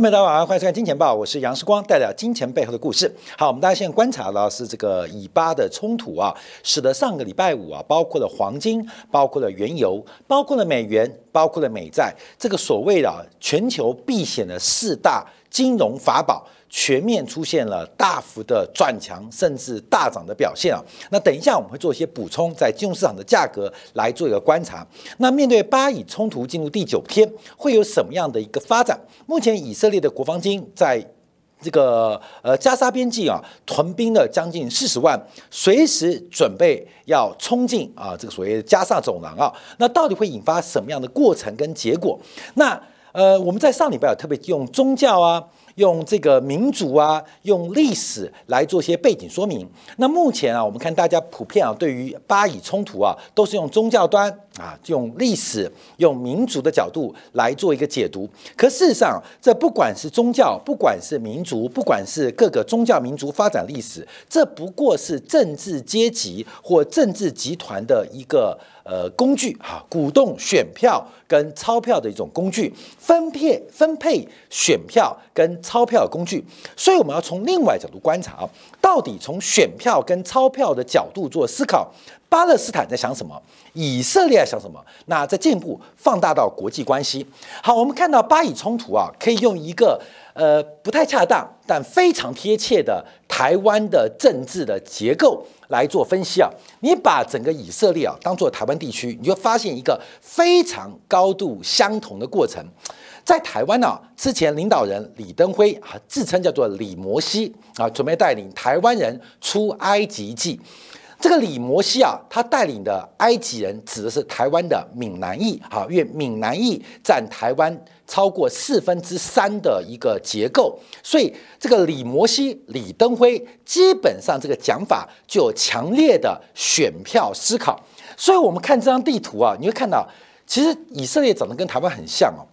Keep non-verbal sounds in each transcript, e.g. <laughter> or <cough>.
朋友，大家好，欢迎收看《金钱报》，我是杨世光，带来金钱背后的故事。好，我们大家现在观察到是这个以巴的冲突啊，使得上个礼拜五啊，包括了黄金，包括了原油，包括了美元，包括了美债，这个所谓的全球避险的四大金融法宝。全面出现了大幅的转强，甚至大涨的表现啊！那等一下我们会做一些补充，在金融市场的价格来做一个观察。那面对巴以冲突进入第九天，会有什么样的一个发展？目前以色列的国防军在这个呃加沙边境啊屯兵了将近四十万，随时准备要冲进啊这个所谓的加沙走廊啊。那到底会引发什么样的过程跟结果？那呃我们在上礼拜有特别用宗教啊。用这个民主啊，用历史来做些背景说明。那目前啊，我们看大家普遍啊，对于巴以冲突啊，都是用宗教端啊，用历史、用民族的角度来做一个解读。可事实上，这不管是宗教，不管是民族，不管是各个宗教民族发展历史，这不过是政治阶级或政治集团的一个。呃，工具哈，鼓动选票跟钞票的一种工具，分配分配选票跟钞票工具。所以我们要从另外角度观察啊，到底从选票跟钞票的角度做思考，巴勒斯坦在想什么，以色列在想什么？那再进一步放大到国际关系。好，我们看到巴以冲突啊，可以用一个呃不太恰当但非常贴切的台湾的政治的结构。来做分析啊，你把整个以色列啊当做台湾地区，你就发现一个非常高度相同的过程。在台湾呢，之前领导人李登辉啊自称叫做李摩西啊，准备带领台湾人出埃及记。这个李摩西啊，他带领的埃及人指的是台湾的闽南裔啊，因为闽南裔占台湾。超过四分之三的一个结构，所以这个李摩西、李登辉基本上这个讲法就有强烈的选票思考。所以我们看这张地图啊，你会看到，其实以色列长得跟台湾很像哦。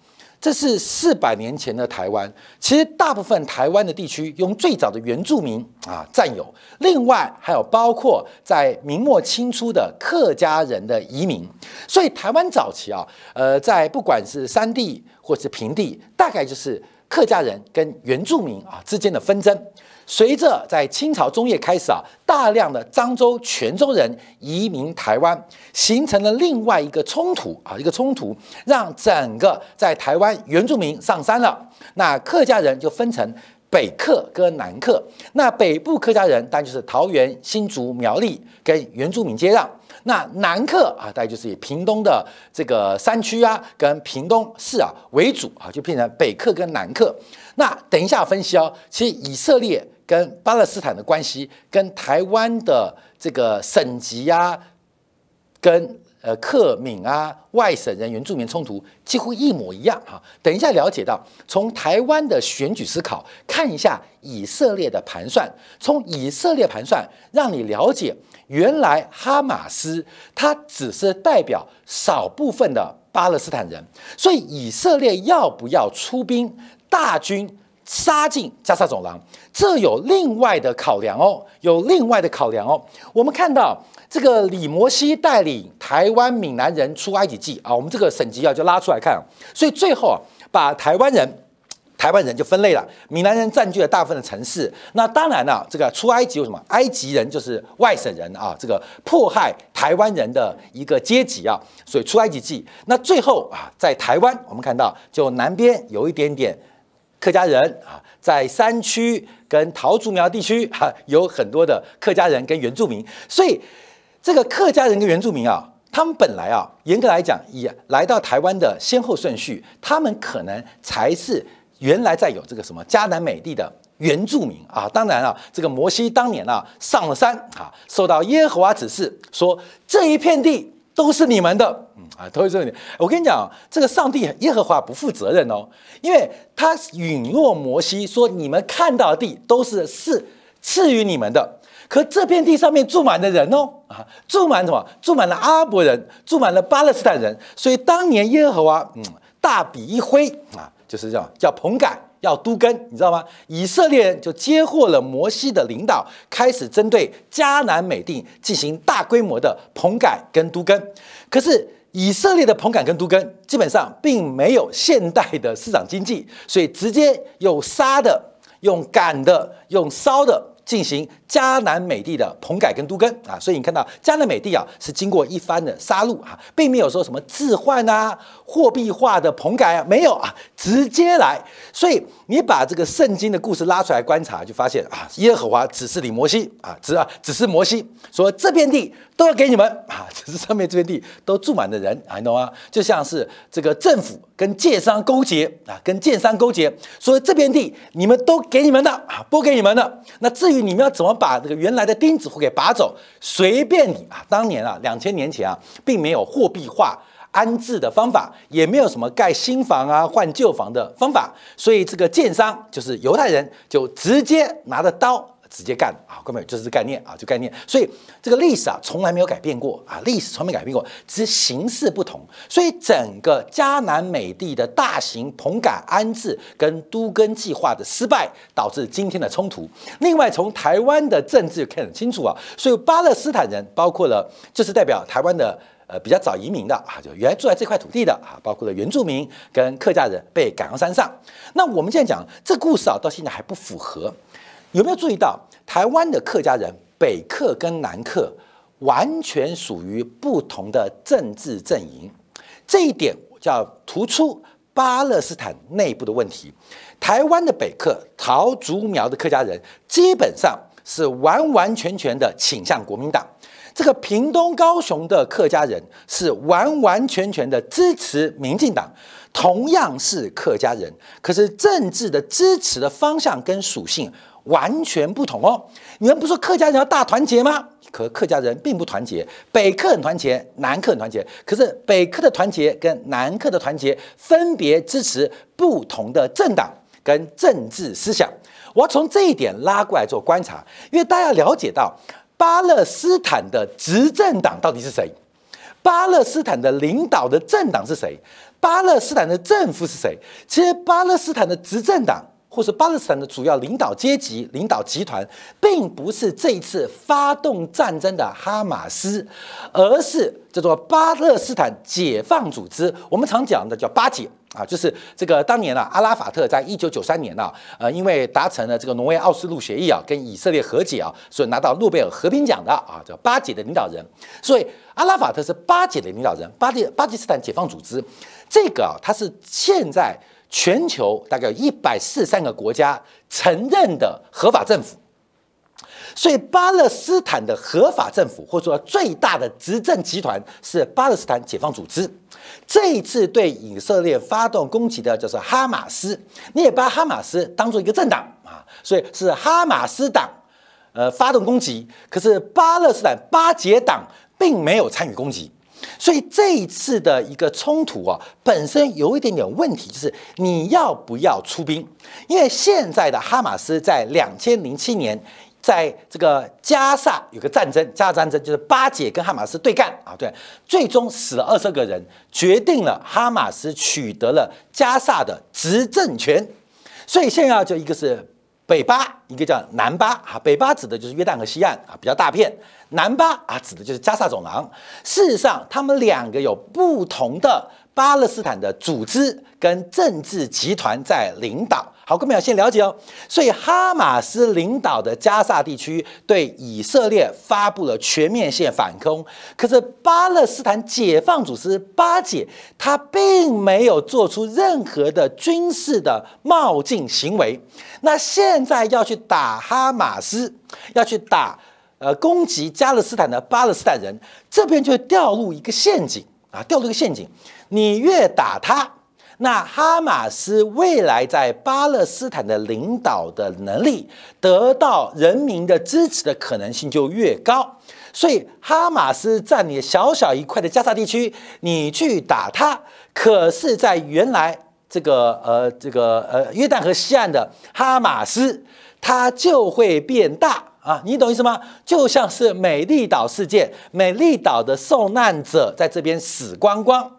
这是四百年前的台湾，其实大部分台湾的地区用最早的原住民啊占有，另外还有包括在明末清初的客家人的移民，所以台湾早期啊，呃，在不管是山地或是平地，大概就是客家人跟原住民啊之间的纷争。随着在清朝中叶开始啊，大量的漳州、泉州人移民台湾，形成了另外一个冲突啊，一个冲突让整个在台湾原住民上山了。那客家人就分成北客跟南客。那北部客家人当然就是桃园、新竹、苗栗跟原住民接壤。那南客啊，大概就是以屏东的这个山区啊，跟屏东市啊为主啊，就变成北客跟南客。那等一下分析哦，其实以色列。跟巴勒斯坦的关系，跟台湾的这个省级啊，跟呃克敏啊外省人原住民冲突几乎一模一样哈。等一下了解到，从台湾的选举思考看一下以色列的盘算，从以色列盘算让你了解，原来哈马斯它只是代表少部分的巴勒斯坦人，所以以色列要不要出兵大军？杀进加沙走廊，这有另外的考量哦，有另外的考量哦。我们看到这个李摩西带领台湾闽南人出埃及记啊，我们这个省级啊就拉出来看，所以最后啊，把台湾人台湾人就分类了，闽南人占据了大部分的城市。那当然了，这个出埃及有什么？埃及人就是外省人啊，这个迫害台湾人的一个阶级啊，所以出埃及记。那最后啊，在台湾我们看到就南边有一点点。客家人啊，在山区跟桃竹苗地区 <laughs> 哈，有很多的客家人跟原住民，所以这个客家人跟原住民啊，他们本来啊，严格来讲，以来到台湾的先后顺序，他们可能才是原来在有这个什么迦南美地的原住民啊。当然啊，这个摩西当年啊上了山啊，受到耶和华指示，说这一片地。都是你们的，嗯啊，都是你。我跟你讲，这个上帝耶和华不负责任哦，因为他允诺摩西说，你们看到的地都是是赐予你们的，可这片地上面住满的人哦，啊，住满什么？住满了阿拉伯人，住满了巴勒斯坦人。所以当年耶和华嗯大笔一挥啊，就是这样叫棚改。要都根，你知道吗？以色列人就接获了摩西的领导，开始针对迦南美地进行大规模的棚改跟都根。可是以色列的棚改跟都根基本上并没有现代的市场经济，所以直接用杀的、用赶的、用烧的。进行迦南美地的棚改跟都更啊，所以你看到迦南美地啊是经过一番的杀戮啊，并没有说什么置换啊、货币化的棚改啊，没有啊，直接来。所以你把这个圣经的故事拉出来观察，就发现啊，耶和华指示你摩西啊，指啊指示摩西说这片地。都要给你们啊！<laughs> 只是上面这片地都住满的人啊，你懂吗？就像是这个政府跟建商勾结啊，跟建商勾结，所以这片地你们都给你们的啊，拨给你们的。那至于你们要怎么把这个原来的钉子户给拔走，随便你啊！当年啊，两千年前啊，并没有货币化安置的方法，也没有什么盖新房啊换旧房的方法，所以这个建商就是犹太人，就直接拿着刀。直接干啊，各位，就是概念啊，就概念。所以这个历史啊，从来没有改变过啊，历史从没改变过，只是形式不同。所以整个迦南美地的大型棚改安置跟都根计划的失败，导致今天的冲突。另外，从台湾的政治看得清楚啊，所以巴勒斯坦人包括了，就是代表台湾的呃比较早移民的啊，就原来住在这块土地的啊，包括了原住民跟客家人被赶到山上。那我们现在讲这故事啊，到现在还不符合。有没有注意到台湾的客家人北客跟南客完全属于不同的政治阵营？这一点叫突出巴勒斯坦内部的问题。台湾的北客桃竹苗的客家人基本上是完完全全的倾向国民党，这个屏东高雄的客家人是完完全全的支持民进党。同样是客家人，可是政治的支持的方向跟属性。完全不同哦！你们不说客家人要大团结吗？可客家人并不团结，北客很团结，南客很团结。可是北客的团结跟南客的团结分别支持不同的政党跟政治思想。我要从这一点拉过来做观察，因为大家了解到巴勒斯坦的执政党到底是谁，巴勒斯坦的领导的政党是谁，巴勒斯坦的政府是谁？其实巴勒斯坦的执政党。或是巴勒斯坦的主要领导阶级、领导集团，并不是这一次发动战争的哈马斯，而是叫做巴勒斯坦解放组织。我们常讲的叫巴解啊，就是这个当年啊，阿拉法特在一九九三年啊，呃，因为达成了这个挪威奥斯陆协议啊，跟以色列和解啊，所以拿到诺贝尔和平奖的啊，叫巴解的领导人。所以阿拉法特是巴解的领导人，巴基巴基斯坦解放组织，这个啊，它是现在。全球大概有一百四三个国家承认的合法政府，所以巴勒斯坦的合法政府或者说最大的执政集团是巴勒斯坦解放组织。这一次对以色列发动攻击的就是哈马斯，你也把哈马斯当做一个政党啊，所以是哈马斯党呃发动攻击，可是巴勒斯坦巴解党并没有参与攻击。所以这一次的一个冲突啊，本身有一点点问题，就是你要不要出兵？因为现在的哈马斯在两千零七年，在这个加萨有个战争，加萨战争就是巴解跟哈马斯对干啊，对，最终死了二十个人，决定了哈马斯取得了加萨的执政权。所以现在就一个是北巴，一个叫南巴啊，北巴指的就是约旦河西岸啊，比较大片。南巴啊，指的就是加萨走廊。事实上，他们两个有不同的巴勒斯坦的组织跟政治集团在领导。好，各位要先了解哦。所以，哈马斯领导的加萨地区对以色列发布了全面性反攻。可是，巴勒斯坦解放组织巴解，他并没有做出任何的军事的冒进行为。那现在要去打哈马斯，要去打。呃，攻击加勒斯坦的巴勒斯坦人，这边就掉入一个陷阱啊，掉入一个陷阱。你越打他，那哈马斯未来在巴勒斯坦的领导的能力得到人民的支持的可能性就越高。所以，哈马斯占领小小一块的加沙地区，你去打他，可是，在原来这个呃这个呃约旦河西岸的哈马斯，它就会变大。啊，你懂意思吗？就像是美丽岛事件，美丽岛的受难者在这边死光光，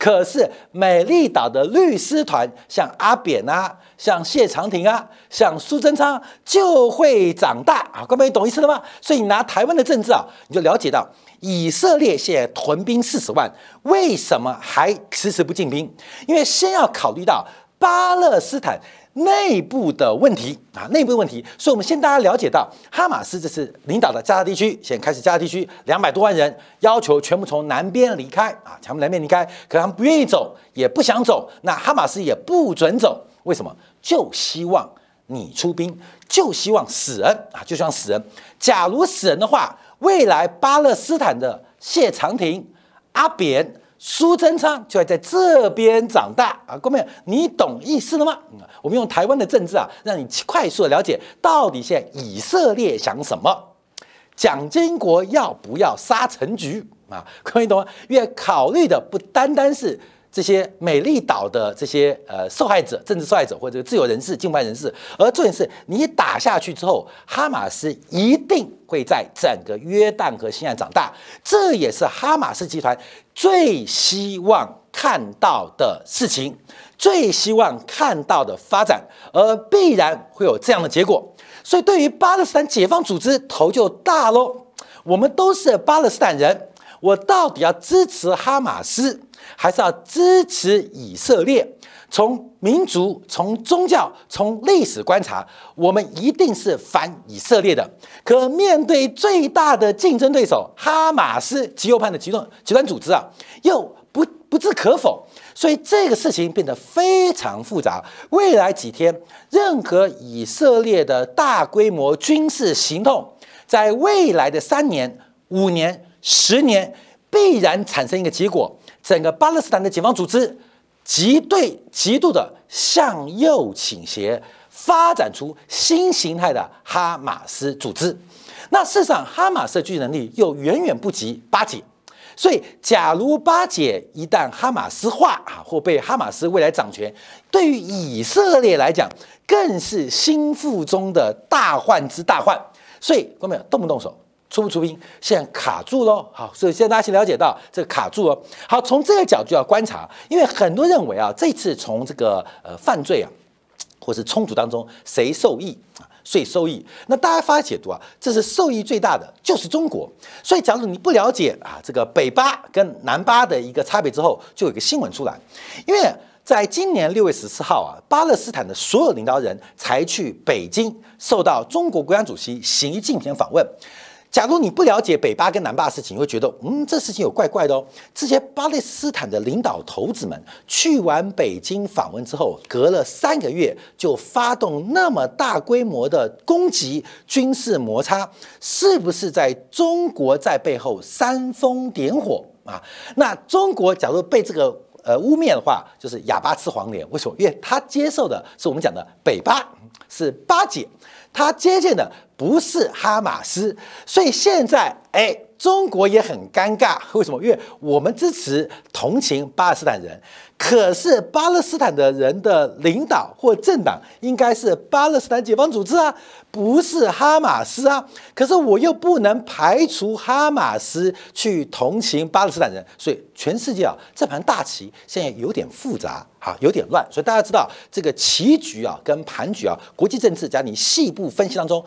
可是美丽岛的律师团，像阿扁啊，像谢长廷啊，像苏贞昌，就会长大啊。各位懂意思了吗？所以你拿台湾的政治啊，你就了解到，以色列现在屯兵四十万，为什么还迟迟不进兵？因为先要考虑到巴勒斯坦内部的问题啊，内部的问题。所以，我们先大家了解到，哈马斯这是领导的加沙地区，现在开始加沙地区两百多万人要求全部从南边离开啊，全部南边离开，可他们不愿意走，也不想走，那哈马斯也不准走，为什么？就希望你出兵，就希望死人啊，就希望死人。假如死人的话，未来巴勒斯坦的谢长廷、阿扁、苏贞昌就要在这边长大啊！各位，你懂意思了吗？我们用台湾的政治啊，让你快速的了解到底现在以色列想什么。蒋经国要不要杀陈局啊？各位懂吗？因为考虑的不单单是。这些美丽岛的这些呃受害者、政治受害者或者自由人士、境外人士，而重点是你打下去之后，哈马斯一定会在整个约旦河西岸长大，这也是哈马斯集团最希望看到的事情，最希望看到的发展，而必然会有这样的结果。所以，对于巴勒斯坦解放组织，头就大喽。我们都是巴勒斯坦人，我到底要支持哈马斯？还是要支持以色列。从民族、从宗教、从历史观察，我们一定是反以色列的。可面对最大的竞争对手哈马斯极右派的极端极端组织啊，又不不置可否。所以这个事情变得非常复杂。未来几天，任何以色列的大规模军事行动，在未来的三年、五年、十年，必然产生一个结果。整个巴勒斯坦的解放组织极对极度的向右倾斜，发展出新形态的哈马斯组织。那事实上，哈马斯的军事能力又远远不及巴解。所以，假如巴解一旦哈马斯化啊，或被哈马斯未来掌权，对于以色列来讲，更是心腹中的大患之大患。所以，各位动不动手？出不出兵？现在卡住喽。好，所以现在大家先了解到这个卡住了。好，从这个角度要观察，因为很多认为啊，这次从这个呃犯罪啊，或是冲突当中，谁受益啊？谁受益？那大家发解读啊，这是受益最大的就是中国。所以，假如你不了解啊这个北巴跟南巴的一个差别之后，就有一个新闻出来，因为在今年六月十四号啊，巴勒斯坦的所有领导人才去北京，受到中国国家主席习近平访问。假如你不了解北巴跟南巴的事情，你会觉得，嗯，这事情有怪怪的哦。这些巴勒斯坦的领导头子们去完北京访问之后，隔了三个月就发动那么大规模的攻击、军事摩擦，是不是在中国在背后煽风点火啊？那中国假如被这个呃污蔑的话，就是哑巴吃黄连。为什么？因为他接受的是我们讲的北巴，是巴解。他接见的不是哈马斯，所以现在哎，中国也很尴尬。为什么？因为我们支持同情巴勒斯坦人。可是巴勒斯坦的人的领导或政党应该是巴勒斯坦解放组织啊，不是哈马斯啊。可是我又不能排除哈马斯去同情巴勒斯坦人，所以全世界啊，这盘大棋现在有点复杂哈，有点乱。所以大家知道这个棋局啊，跟盘局啊，国际政治在你细部分析当中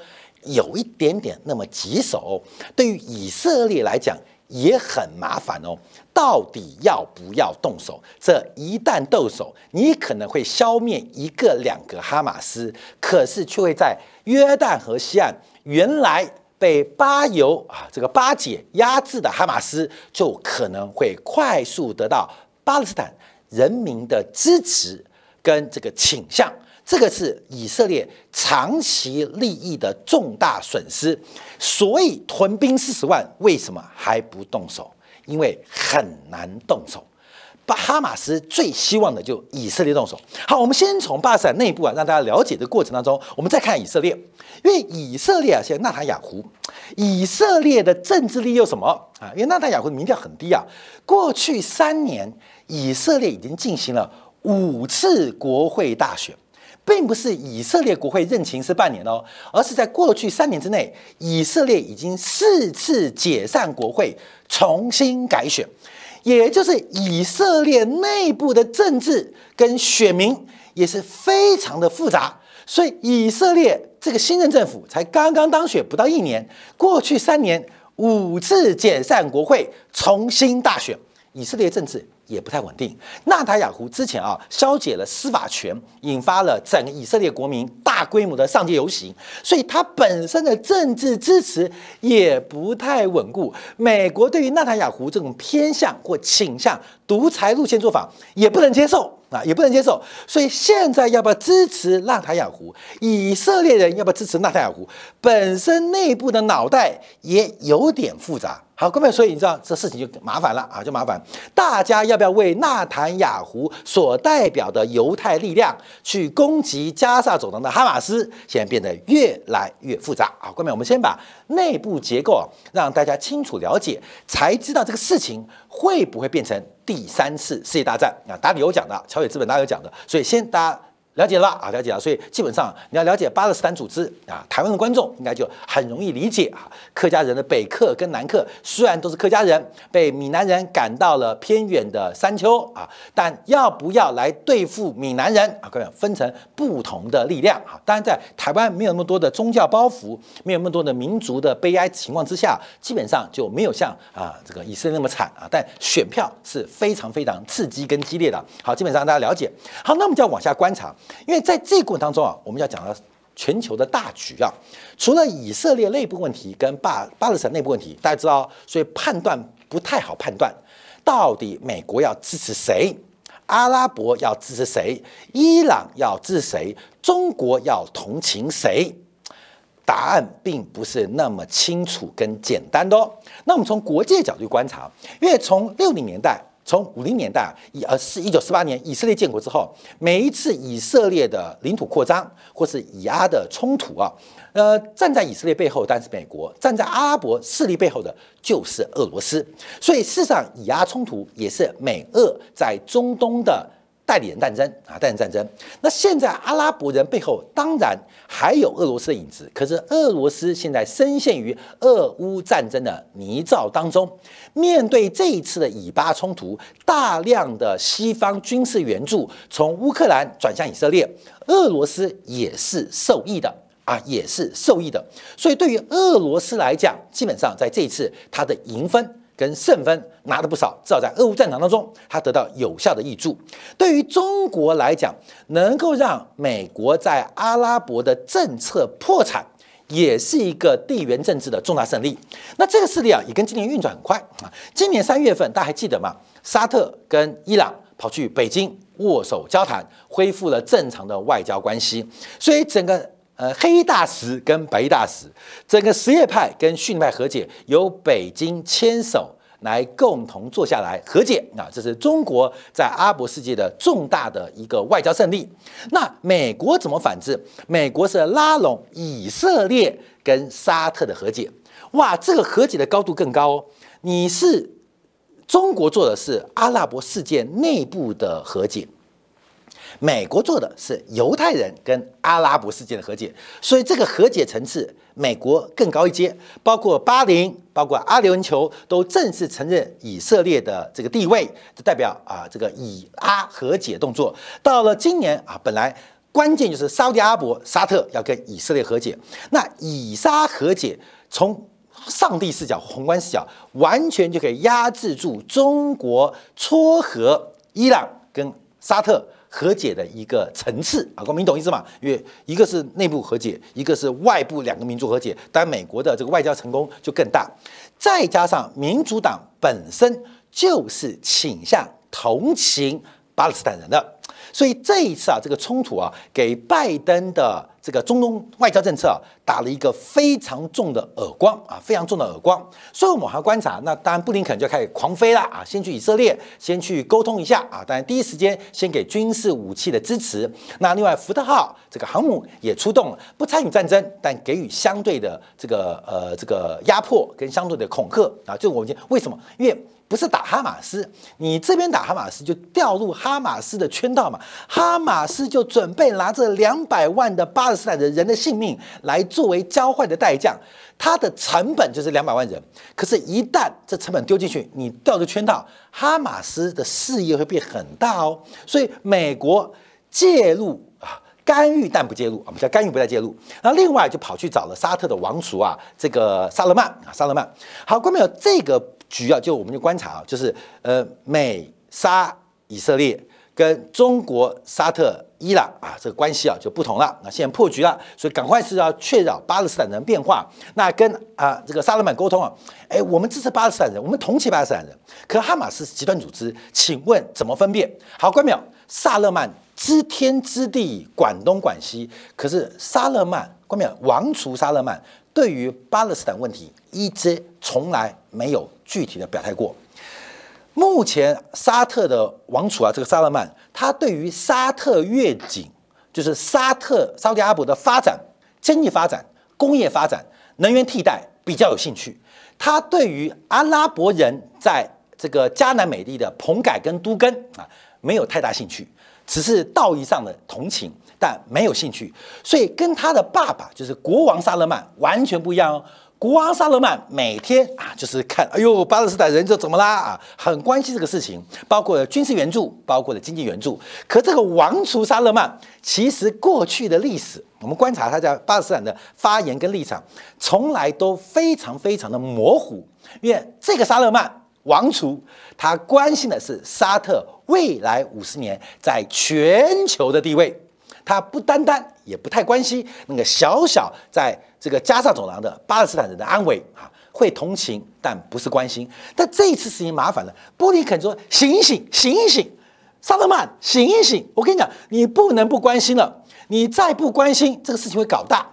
有一点点那么棘手。对于以色列来讲。也很麻烦哦，到底要不要动手？这一旦动手，你可能会消灭一个、两个哈马斯，可是却会在约旦河西岸原来被巴犹啊这个巴解压制的哈马斯，就可能会快速得到巴勒斯坦人民的支持跟这个倾向。这个是以色列长期利益的重大损失，所以屯兵四十万，为什么还不动手？因为很难动手。巴哈马斯最希望的就以色列动手。好，我们先从巴勒斯坦内部啊，让大家了解的过程当中，我们再看以色列，因为以色列啊，现在纳塔雅胡，以色列的政治力又什么啊？因为纳塔雅胡的民调很低啊，过去三年以色列已经进行了五次国会大选。并不是以色列国会任期是半年哦，而是在过去三年之内，以色列已经四次解散国会，重新改选，也就是以色列内部的政治跟选民也是非常的复杂。所以以色列这个新任政府才刚刚当选不到一年，过去三年五次解散国会，重新大选，以色列政治。也不太稳定。纳塔雅胡之前啊，消解了司法权，引发了整个以色列国民大规模的上街游行，所以他本身的政治支持也不太稳固。美国对于纳塔雅胡这种偏向或倾向独裁路线做法也不能接受啊，也不能接受。所以现在要不要支持纳塔雅胡？以色列人要不要支持纳塔雅胡？本身内部的脑袋也有点复杂。好，各位，所以你知道这事情就麻烦了啊，就麻烦。大家要不要为纳坦雅胡所代表的犹太力量去攻击加萨走廊的哈马斯？现在变得越来越复杂啊！各位，我们先把内部结构，让大家清楚了解，才知道这个事情会不会变成第三次世界大战啊？达里有讲的，乔野资本大家有讲的，所以先大家。了解了啊，了解了，所以基本上你要了解巴勒斯坦组织啊，台湾的观众应该就很容易理解啊。客家人的北客跟南客虽然都是客家人，被闽南人赶到了偏远的山丘啊，但要不要来对付闽南人啊？各位分成不同的力量啊。当然，在台湾没有那么多的宗教包袱，没有那么多的民族的悲哀情况之下，基本上就没有像啊这个以色列那么惨啊。但选票是非常非常刺激跟激烈的。好，基本上大家了解。好，那我们就要往下观察。因为在这个过程当中啊，我们要讲到全球的大局啊，除了以色列内部问题跟巴巴勒斯坦内部问题，大家知道，所以判断不太好判断，到底美国要支持谁，阿拉伯要支持谁，伊朗要支持谁，中国要同情谁？答案并不是那么清楚跟简单的哦。那我们从国际角度观察，因为从六零年代。从五零年代以呃是一九四八年以色列建国之后，每一次以色列的领土扩张或是以阿的冲突啊，呃，站在以色列背后，但是美国站在阿拉伯势力背后的就是俄罗斯，所以事实上以阿冲突也是美俄在中东的。代理人战争啊，代理人战争。那现在阿拉伯人背后当然还有俄罗斯的影子，可是俄罗斯现在深陷于俄乌战争的泥沼当中。面对这一次的以巴冲突，大量的西方军事援助从乌克兰转向以色列，俄罗斯也是受益的啊，也是受益的。所以对于俄罗斯来讲，基本上在这一次它的赢分。跟胜分拿的不少，至少在俄乌战场当中，他得到有效的益助。对于中国来讲，能够让美国在阿拉伯的政策破产，也是一个地缘政治的重大胜利。那这个势力啊，也跟今年运转很快啊。今年三月份，大家还记得吗？沙特跟伊朗跑去北京握手交谈，恢复了正常的外交关系。所以整个。呃，黑大使跟白大使，整个什叶派跟逊尼派和解，由北京牵手来共同坐下来和解啊，这是中国在阿拉伯世界的重大的一个外交胜利。那美国怎么反制？美国是拉拢以色列跟沙特的和解，哇，这个和解的高度更高哦。你是中国做的是阿拉伯世界内部的和解。美国做的是犹太人跟阿拉伯世界的和解，所以这个和解层次，美国更高一阶，包括巴林、包括阿联酋都正式承认以色列的这个地位，就代表啊这个以阿和解动作。到了今年啊，本来关键就是沙特阿拉伯、沙特要跟以色列和解，那以沙和解从上帝视角、宏观视角，完全就可以压制住中国撮合伊朗跟沙特。和解的一个层次啊，光明懂意思吗？因为一个是内部和解，一个是外部两个民族和解，当然美国的这个外交成功就更大。再加上民主党本身就是倾向同情巴勒斯坦人的，所以这一次啊，这个冲突啊，给拜登的。这个中东外交政策啊，打了一个非常重的耳光啊，非常重的耳光。所以我们还要观察，那当然布林肯就开始狂飞了啊，先去以色列，先去沟通一下啊，当然第一时间先给军事武器的支持。那另外福特号这个航母也出动了，不参与战争，但给予相对的这个呃这个压迫跟相对的恐吓啊。就我们为什么？因为。不是打哈马斯，你这边打哈马斯就掉入哈马斯的圈套嘛？哈马斯就准备拿着两百万的巴勒斯坦的人的性命来作为交换的代价，它的成本就是两百万人。可是，一旦这成本丢进去，你掉入圈套，哈马斯的事业会变很大哦。所以，美国介入啊，干预但不介入，我们叫干预不再介入。那另外就跑去找了沙特的王储啊，这个萨勒曼啊，萨勒曼。好，观众朋友，这个局啊，就我们就观察啊，就是呃，美沙以色列跟中国沙特。伊朗啊，这个关系啊就不同了。那现在破局了，所以赶快是要确认巴勒斯坦人变化。那跟啊这个萨勒曼沟通啊，哎，我们支持巴勒斯坦人，我们同情巴勒斯坦人。可哈马斯是极端组织，请问怎么分辨？好，关淼，萨勒曼知天知地，管东管西。可是萨勒曼，关淼王储萨勒曼对于巴勒斯坦问题，一直从来没有具体的表态过。目前沙特的王储啊，这个萨勒曼，他对于沙特越境，就是沙特沙特阿拉伯的发展、经济发展、工业发展、能源替代比较有兴趣。他对于阿拉伯人在这个迦南美地的棚改跟都根啊，没有太大兴趣，只是道义上的同情，但没有兴趣。所以跟他的爸爸就是国王萨勒曼完全不一样哦。国王萨勒曼每天啊，就是看，哎呦，巴勒斯坦人这怎么啦啊，很关心这个事情，包括军事援助，包括了经济援助。可这个王储萨勒曼，其实过去的历史，我们观察他在巴勒斯坦的发言跟立场，从来都非常非常的模糊。因为这个萨勒曼王储，他关心的是沙特未来五十年在全球的地位。他不单单也不太关心那个小小在这个加沙走廊的巴勒斯坦人的安危啊，会同情，但不是关心。但这一次事情麻烦了，布林肯说：“醒一醒，醒一醒，萨勒曼，醒一醒！我跟你讲，你不能不关心了，你再不关心，这个事情会搞大。”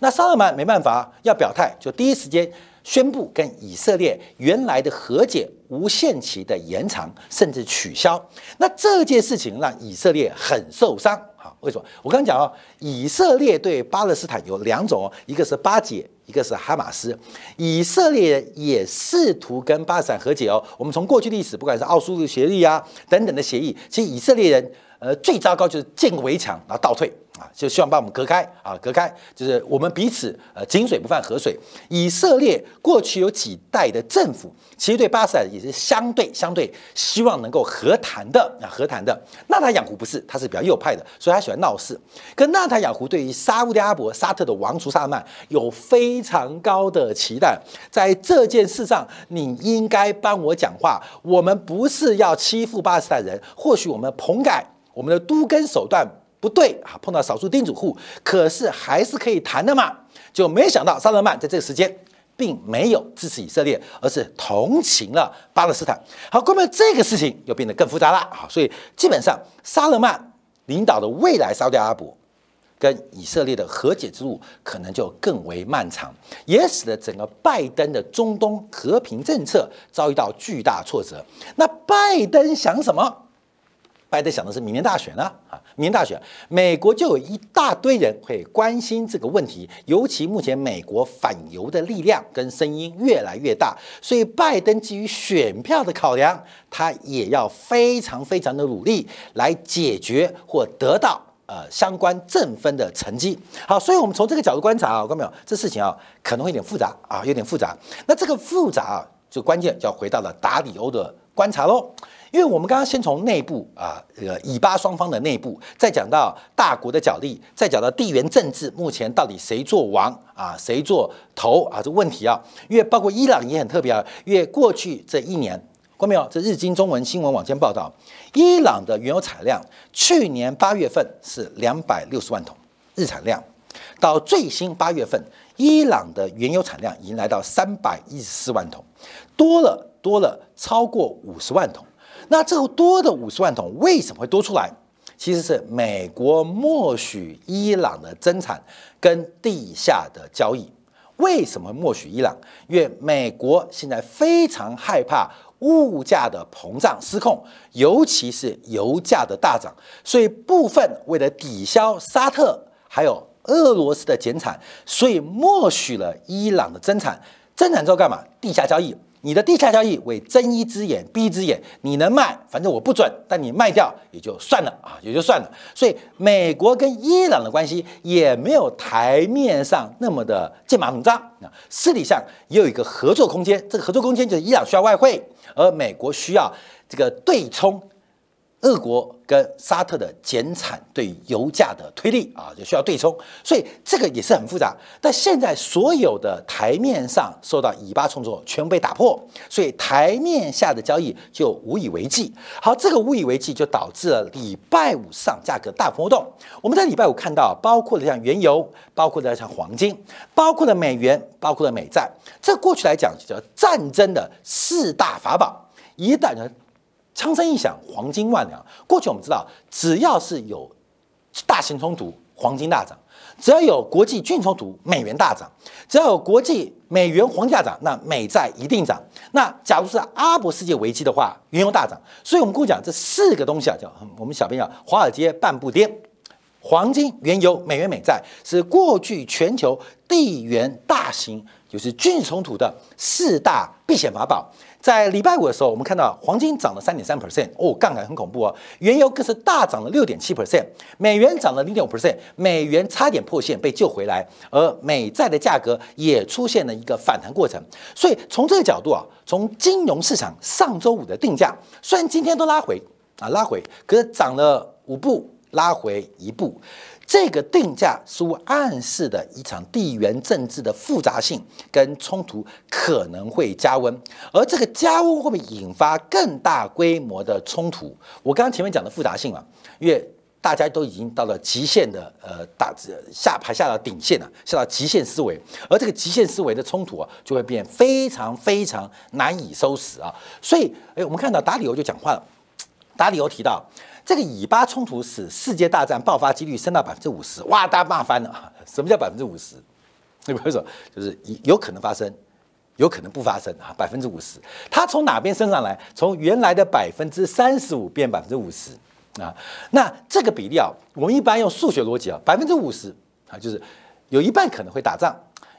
那萨勒曼没办法，要表态，就第一时间宣布跟以色列原来的和解无限期的延长，甚至取消。那这件事情让以色列很受伤。好为什么？我刚刚讲哦，以色列对巴勒斯坦有两种哦，一个是巴解，一个是哈马斯。以色列也试图跟巴勒斯坦和解哦。我们从过去历史，不管是奥苏鲁协议啊等等的协议，其实以色列人呃最糟糕就是建个围墙然后倒退。啊，就希望把我们隔开啊，隔开，就是我们彼此呃井水不犯河水。以色列过去有几代的政府，其实对巴勒斯坦也是相对相对希望能够和谈的啊，和谈的。纳塔养胡不是，他是比较右派的，所以他喜欢闹事。可纳塔养胡对于沙乌地阿伯沙特的王储萨曼有非常高的期待，在这件事上，你应该帮我讲话。我们不是要欺负巴勒斯坦人，或许我们棚改我们的都根手段。不对啊，碰到少数丁主户，可是还是可以谈的嘛。就没想到萨勒曼在这个时间并没有支持以色列，而是同情了巴勒斯坦。好，后面这个事情又变得更复杂了啊。所以基本上，萨勒曼领导的未来沙特阿拉伯跟以色列的和解之路可能就更为漫长，也使得整个拜登的中东和平政策遭遇到巨大挫折。那拜登想什么？拜登想的是明年大选呢啊，明年大选，美国就有一大堆人会关心这个问题，尤其目前美国反犹的力量跟声音越来越大，所以拜登基于选票的考量，他也要非常非常的努力来解决或得到呃相关正分的成绩。好，所以我们从这个角度观察啊，看到没有？这事情啊可能会有点复杂啊，有点复杂。那这个复杂啊，就关键就要回到了达里欧的观察喽。因为我们刚刚先从内部啊，这个以巴双方的内部，再讲到大国的角力，再讲到地缘政治，目前到底谁做王啊，谁做头啊？这问题啊，因为包括伊朗也很特别啊，因为过去这一年，看没有？这日经中文新闻网间报道，伊朗的原油产量去年八月份是两百六十万桶日产量，到最新八月份，伊朗的原油产量已经来到三百一十四万桶，多了多了超过五十万桶。那这个多的五十万桶为什么会多出来？其实是美国默许伊朗的增产跟地下的交易。为什么默许伊朗？因为美国现在非常害怕物价的膨胀失控，尤其是油价的大涨，所以部分为了抵消沙特还有俄罗斯的减产，所以默许了伊朗的增产。增产之后干嘛？地下交易。你的地下交易为睁一只眼闭一只眼，你能卖，反正我不准，但你卖掉也就算了啊，也就算了。所以美国跟伊朗的关系也没有台面上那么的剑拔弩张啊，私底下也有一个合作空间。这个合作空间就是伊朗需要外汇，而美国需要这个对冲俄国跟沙特的减产对油价的推力啊，就需要对冲，所以这个也是很复杂。但现在所有的台面上受到以巴冲突全部被打破，所以台面下的交易就无以为继。好，这个无以为继就导致了礼拜五上价格大幅波动。我们在礼拜五看到，包括了像原油，包括了像黄金，包括了美元，包括了美债，这过去来讲就叫战争的四大法宝。一旦呢？枪声一响，黄金万两。过去我们知道，只要是有大型冲突，黄金大涨；只要有国际军冲突，美元大涨；只要有国际美元黄金大涨，那美债一定涨。那假如是阿拉伯世界危机的话，原油大涨。所以，我们跟我讲这四个东西啊，叫我们小编叫华尔街半步颠：黄金、原油、美元、美债，是过去全球地缘大型就是军事冲突的四大避险法宝。在礼拜五的时候，我们看到黄金涨了三点三 percent，哦，杠杆很恐怖哦。原油更是大涨了六点七 percent，美元涨了零点五 percent，美元差点破线被救回来，而美债的价格也出现了一个反弹过程。所以从这个角度啊，从金融市场上周五的定价，虽然今天都拉回啊拉回，可是涨了五步，拉回一步。这个定价似乎暗示的一场地缘政治的复杂性跟冲突可能会加温，而这个加温会不会引发更大规模的冲突？我刚刚前面讲的复杂性啊，因为大家都已经到了极限的呃大下排下到顶线了，下到极限思维，而这个极限思维的冲突啊，就会变非常非常难以收拾啊。所以，哎，我们看到达里欧就讲话了，达里欧提到。这个以巴冲突使世界大战爆发几率升到百分之五十，哇，大骂翻了。<laughs> 什么叫百分之五十？你比如说，就是有可能发生，有可能不发生啊，百分之五十。它从哪边升上来？从原来的百分之三十五变百分之五十啊。那这个比例啊，我们一般用数学逻辑啊，百分之五十啊，就是有一半可能会打仗。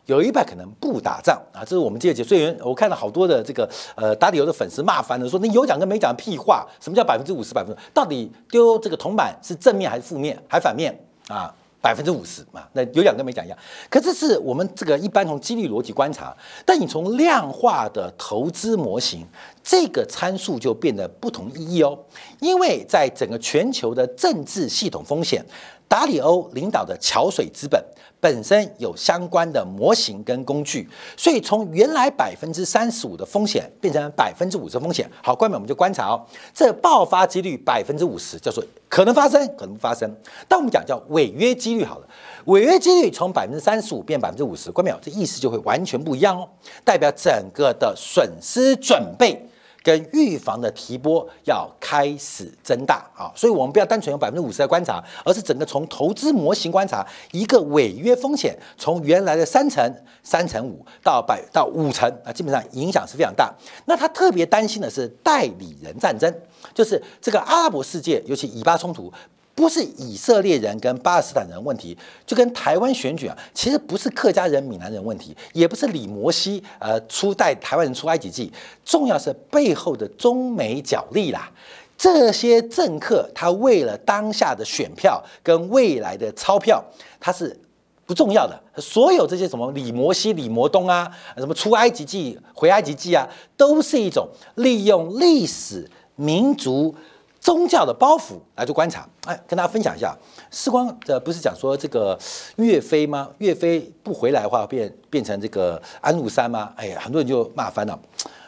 有一半可能不打仗啊，这是我们这届所以我看到好多的这个呃打理由的粉丝骂翻了，说你有讲跟没讲屁话，什么叫百分之五十百分之？到底丢这个铜板是正面还是负面，还反面啊？百分之五十嘛，那有讲跟没讲一样。可这是我们这个一般从几率逻辑观察，但你从量化的投资模型，这个参数就变得不同意义哦，因为在整个全球的政治系统风险。达里欧领导的桥水资本本身有相关的模型跟工具，所以从原来百分之三十五的风险变成百分之五十风险。好，关门我们就观察哦，这爆发几率百分之五十，叫做可能发生，可能不发生。但我们讲叫违约几率好了，违约几率从百分之三十五变百分之五十，关没有？这意思就会完全不一样哦，代表整个的损失准备。跟预防的提拨要开始增大啊，所以我们不要单纯用百分之五十来观察，而是整个从投资模型观察一个违约风险，从原来的三成、三成五到百到五成啊，基本上影响是非常大。那他特别担心的是代理人战争，就是这个阿拉伯世界，尤其以巴冲突。不是以色列人跟巴勒斯坦人问题，就跟台湾选举啊，其实不是客家人、闽南人问题，也不是李摩西呃出带台湾人出埃及记，重要是背后的中美角力啦。这些政客他为了当下的选票跟未来的钞票，他是不重要的。所有这些什么李摩西、李摩东啊，什么出埃及记、回埃及记啊，都是一种利用历史民族。宗教的包袱来做观察，哎，跟大家分享一下。时光这不是讲说这个岳飞吗？岳飞不回来的话，变变成这个安禄山吗？哎呀，很多人就骂翻了。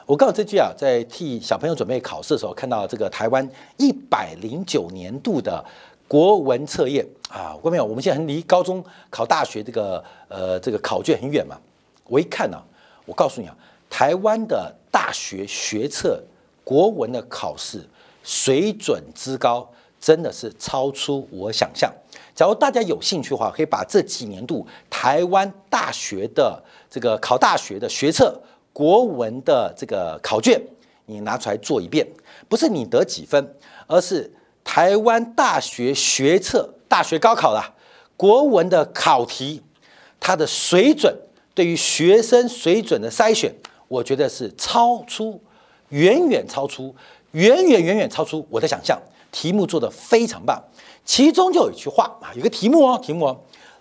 我告诉这句啊，在替小朋友准备考试的时候，看到这个台湾一百零九年度的国文测验啊，各位没有？我们现在离高中考大学这个呃这个考卷很远嘛。我一看呢，我告诉你啊，台湾的大学学测国文的考试。水准之高，真的是超出我想象。假如大家有兴趣的话，可以把这几年度台湾大学的这个考大学的学测国文的这个考卷，你拿出来做一遍。不是你得几分，而是台湾大学学测大学高考啦，国文的考题，它的水准对于学生水准的筛选，我觉得是超出，远远超出。远远远远超出我的想象，题目做得非常棒，其中就有一句话啊，有个题目哦，题目哦，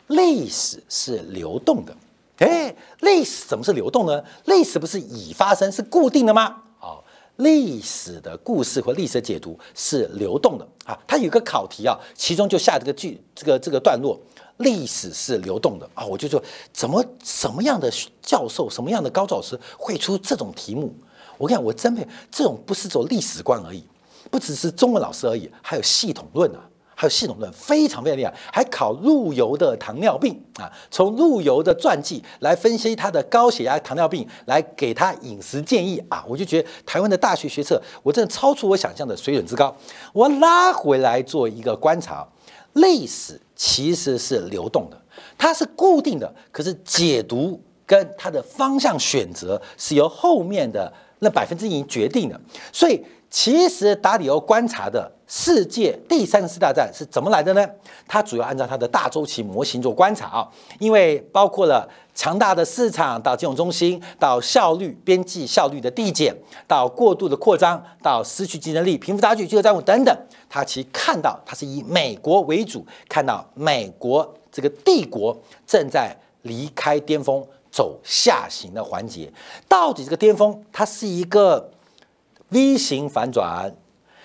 历史是流动的，哎，历史怎么是流动呢？历史不是已发生是固定的吗？哦，历史的故事和历史的解读是流动的啊。它有个考题啊，其中就下这个句这个这个段落，历史是流动的啊。我就说，怎么什么样的教授，什么样的高教师会出这种题目？我跟你讲，我真佩这种不是走历史观而已，不只是中文老师而已，还有系统论啊。还有系统论非常非常厉害，还考陆游的糖尿病啊，从陆游的传记来分析他的高血压、糖尿病，来给他饮食建议啊，我就觉得台湾的大学学测，我真的超出我想象的水准之高。我拉回来做一个观察，历史其实是流动的，它是固定的，可是解读跟它的方向选择是由后面的那百分之一决定了，所以。其实达里欧观察的世界第三次大战是怎么来的呢？他主要按照他的大周期模型做观察啊，因为包括了强大的市场到金融中心，到效率边际效率的递减，到过度的扩张，到失去竞争力、贫富差距、巨额债务等等，他其实看到他是以美国为主，看到美国这个帝国正在离开巅峰，走下行的环节。到底这个巅峰，它是一个？V 型反转，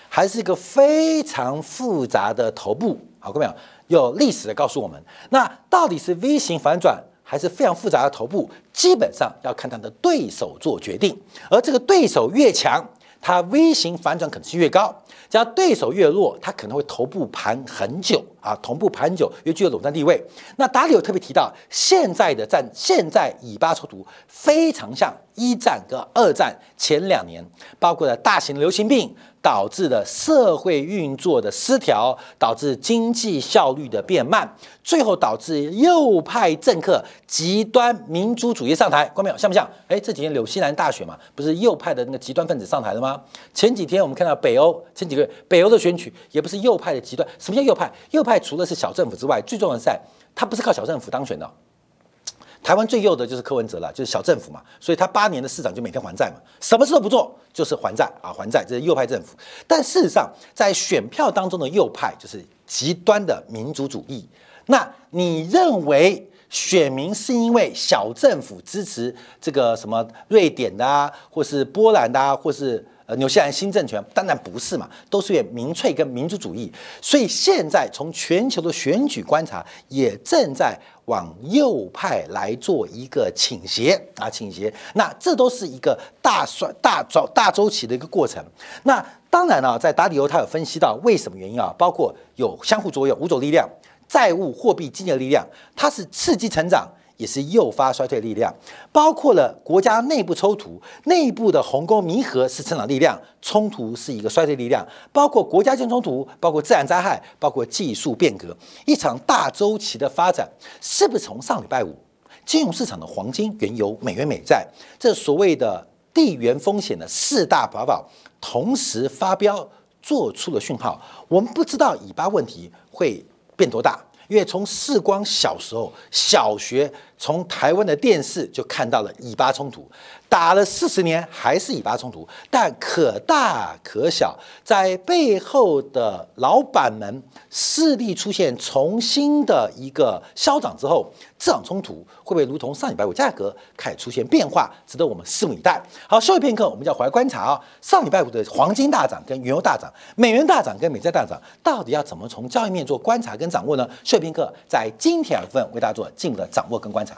还是一个非常复杂的头部，好，各位朋友，有历史的告诉我们，那到底是 V 型反转，还是非常复杂的头部？基本上要看他的对手做决定，而这个对手越强，它 V 型反转可能性越高。只要对手越弱，它可能会头部盘很久啊，头部盘很久，越具有垄断地位。那达里有特别提到，现在的战，现在以巴冲突非常像一战跟二战前两年，包括了大型流行病。导致的社会运作的失调，导致经济效率的变慢，最后导致右派政客极端民族主义上台。关没有？像不像？哎，这几天纽西兰大选嘛，不是右派的那个极端分子上台了吗？前几天我们看到北欧，前几个月北欧的选举也不是右派的极端。什么叫右派？右派除了是小政府之外，最重要的是，在它不是靠小政府当选的。台湾最右的就是柯文哲了，就是小政府嘛，所以他八年的市长就每天还债嘛，什么事都不做就是还债啊，还债，这是右派政府。但事实上，在选票当中的右派就是极端的民族主义。那你认为选民是因为小政府支持这个什么瑞典的啊，或是波兰的啊，或是？呃，纽西兰新政权当然不是嘛，都是为民粹跟民族主义，所以现在从全球的选举观察，也正在往右派来做一个倾斜啊，倾斜。那这都是一个大算大周大周期的一个过程。那当然了，在达里欧他有分析到为什么原因啊，包括有相互作用、五种力量、债务、货币、经济的力量，它是刺激成长。也是诱发衰退力量，包括了国家内部冲突，内部的鸿沟弥合是成长力量，冲突是一个衰退力量，包括国家间冲突，包括自然灾害，包括技术变革，一场大周期的发展，是不是从上礼拜五金融市场的黄金、原油、美元美债这所谓的地缘风险的四大法宝同时发飙，做出了讯号？我们不知道以巴问题会变多大。因为从世光小时候小学，从台湾的电视就看到了以巴冲突，打了四十年还是以巴冲突，但可大可小，在背后的老板们势力出现重新的一个消长之后。这场冲突会不会如同上礼拜五价格开始出现变化，值得我们拭目以待。好，休息片刻，我们就要回来观察啊。上礼拜五的黄金大涨跟原油大涨，美元大涨跟美债大涨，到底要怎么从交易面做观察跟掌握呢？休息片刻，在今天部分为大家做进一步的掌握跟观察。